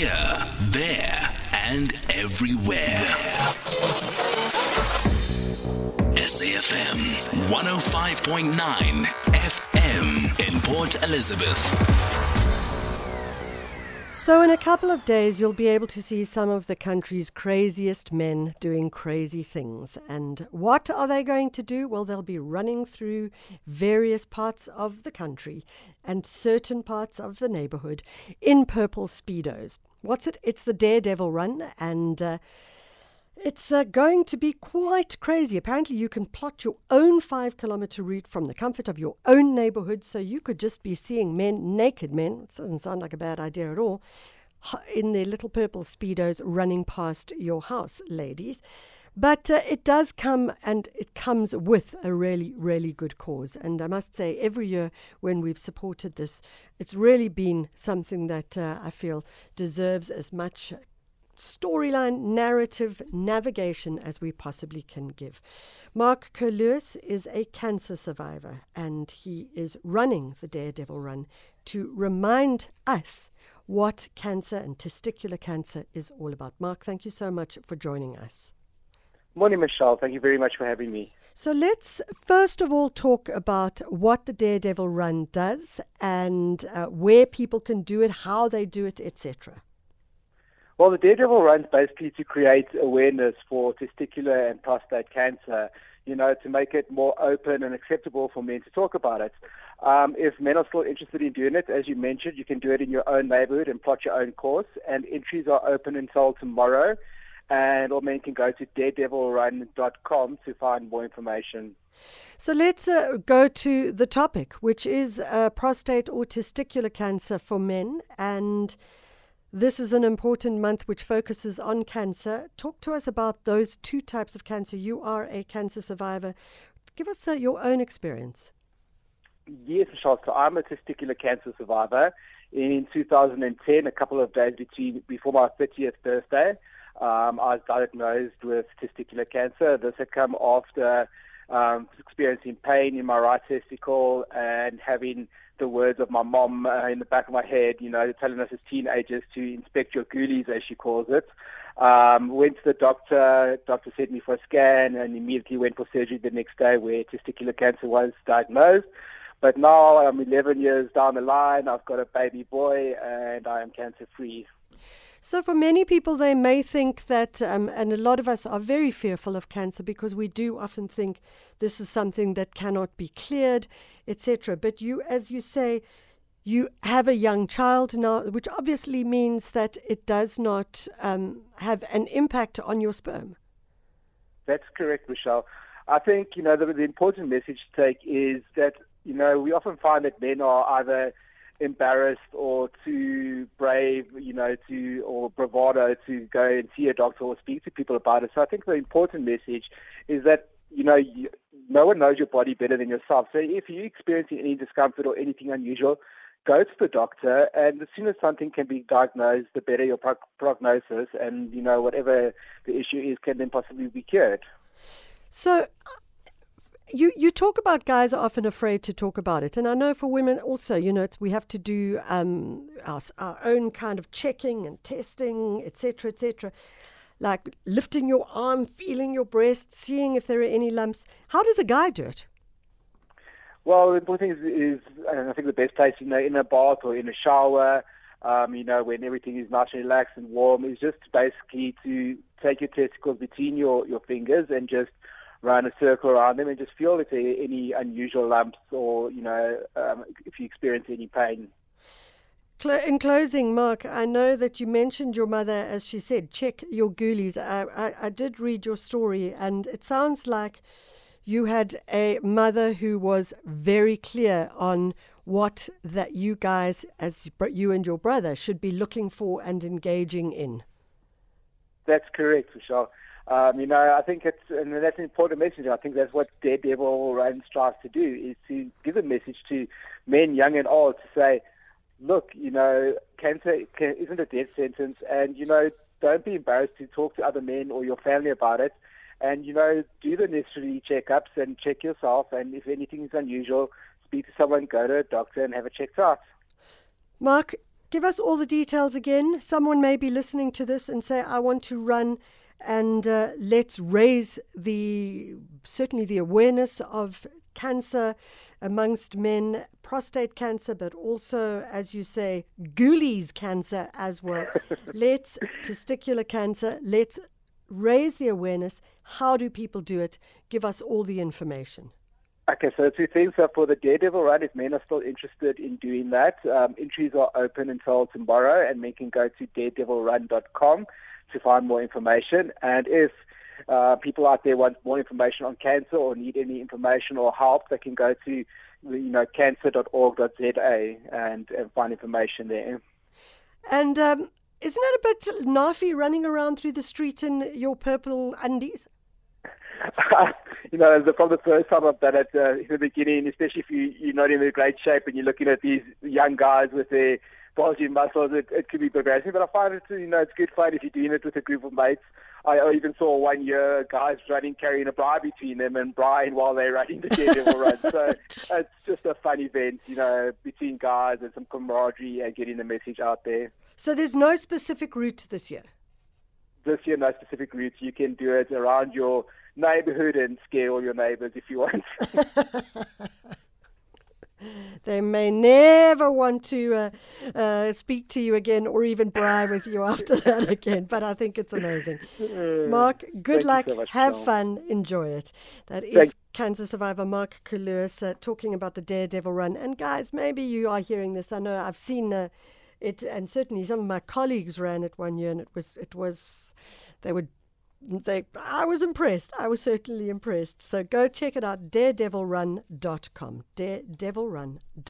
Here, there, and everywhere. SAFM 105.9 FM in Port Elizabeth. So, in a couple of days, you'll be able to see some of the country's craziest men doing crazy things. And what are they going to do? Well, they'll be running through various parts of the country and certain parts of the neighborhood in purple Speedos. What's it? It's the Daredevil Run. And. Uh, it's uh, going to be quite crazy. Apparently, you can plot your own five kilometer route from the comfort of your own neighborhood. So you could just be seeing men, naked men, it doesn't sound like a bad idea at all, in their little purple Speedos running past your house, ladies. But uh, it does come and it comes with a really, really good cause. And I must say, every year when we've supported this, it's really been something that uh, I feel deserves as much storyline, narrative, navigation as we possibly can give. Marc Curlewis is a cancer survivor and he is running the Daredevil Run to remind us what cancer and testicular cancer is all about. Marc, thank you so much for joining us. Morning, Michelle. Thank you very much for having me. So let's first of all talk about what the Daredevil Run does and uh, where people can do it, how they do it, etc. Well, the Daredevil runs basically to create awareness for testicular and prostate cancer, you know, to make it more open and acceptable for men to talk about it. Um, if men are still interested in doing it, as you mentioned, you can do it in your own neighborhood and plot your own course. And entries are open until tomorrow. And all men can go to daredevilrun.com to find more information. So let's uh, go to the topic, which is uh, prostate or testicular cancer for men. And this is an important month which focuses on cancer. Talk to us about those two types of cancer. You are a cancer survivor. Give us uh, your own experience. Yes, Michelle. So I'm a testicular cancer survivor. In 2010, a couple of days between, before my 30th birthday, um, I was diagnosed with testicular cancer. This had come after um, experiencing pain in my right testicle and having the words of my mom uh, in the back of my head, you know, telling us as teenagers to inspect your ghoulies, as she calls it. Um, went to the doctor. Doctor sent me for a scan and immediately went for surgery the next day where testicular cancer was diagnosed. But now I'm 11 years down the line. I've got a baby boy and I am cancer free. So, for many people, they may think that, um, and a lot of us are very fearful of cancer because we do often think this is something that cannot be cleared, etc. But you, as you say, you have a young child now, which obviously means that it does not um, have an impact on your sperm. That's correct, Michelle. I think, you know, the, the important message to take is that, you know, we often find that men are either embarrassed or too brave, you know, to or bravado to go and see a doctor or speak to people about it. So I think the important message is that you know you, no one knows your body better than yourself. So if you're experiencing any discomfort or anything unusual, go to the doctor, and as soon as something can be diagnosed, the better your prognosis, and you know whatever the issue is can then possibly be cured. So you you talk about guys are often afraid to talk about it, and I know for women also, you know, we have to do um, our, our own kind of checking and testing, etc., etc. Like lifting your arm, feeling your breast, seeing if there are any lumps. How does a guy do it? Well, the important thing is, is I think the best place, you know, in a bath or in a shower, um, you know, when everything is nice and relaxed and warm, is just basically to take your testicles between your, your fingers and just run a circle around them and just feel if there are any unusual lumps or, you know, um, if you experience any pain. In closing, Marc, I know that you mentioned your mother, as she said, check your ghoulies. I, I, I did read your story, and it sounds like you had a mother who was very clear on what that you guys, as you and your brother, should be looking for and engaging in. That's correct, Michelle. Um, you know, I think it's, and that's an important message. I think that's what Daredevil Run strives to do, is to give a message to men, young and old, to say, look, you know, cancer can, isn't a death sentence, and, you know, don't be embarrassed to talk to other men or your family about it. And, you know, do the necessary checkups and check yourself. And if anything is unusual, speak to someone, go to a doctor and have it checked out. Marc, give us all the details again. Someone may be listening to this and say, I want to run and uh, let's raise the certainly the awareness of cancer amongst men, prostate cancer, but also, as you say, Ghoulies cancer as well. let's testicular cancer. Let's raise the awareness. How do people do it? Give us all the information. Okay, so two things. So for the Daredevil run, if men are still interested in doing that, um, entries are open until tomorrow, and men can go to daredevilrun.com to find more information. And if uh, people out there want more information on cancer or need any information or help, they can go to you know cancer.org.za and, and find information there. And um, isn't it a bit knifey running around through the street in your purple undies? you know, the, from the first time I've done it uh, in the beginning, especially if you, you're not in a great shape and you're looking at these young guys with their bulgy muscles, it, it could be progressing. But I find it, you know, it's good fun if you're doing it with a group of mates. I even saw one year guys running carrying a bra between them and Brian while they're running the Daredevil run. So it's just a fun event, you know, between guys and some camaraderie and getting the message out there. So there's no specific route this year? This year, no specific route. You can do it around your neighborhood and scare all your neighbors if you want. they may never want to uh, uh, speak to you again or even bribe with you after that again. But I think it's amazing. Marc, good Thank luck. so Have fun. Enjoy it. That is Thank- cancer survivor Marc Curlewis uh, talking about the Daredevil run. And guys, maybe you are hearing this. I know I've seen uh, it, and certainly some of my colleagues ran it one year, and it was it was they would they I was impressed. I was certainly impressed. So go check it out, daredevilrun.com. Daredevilrun.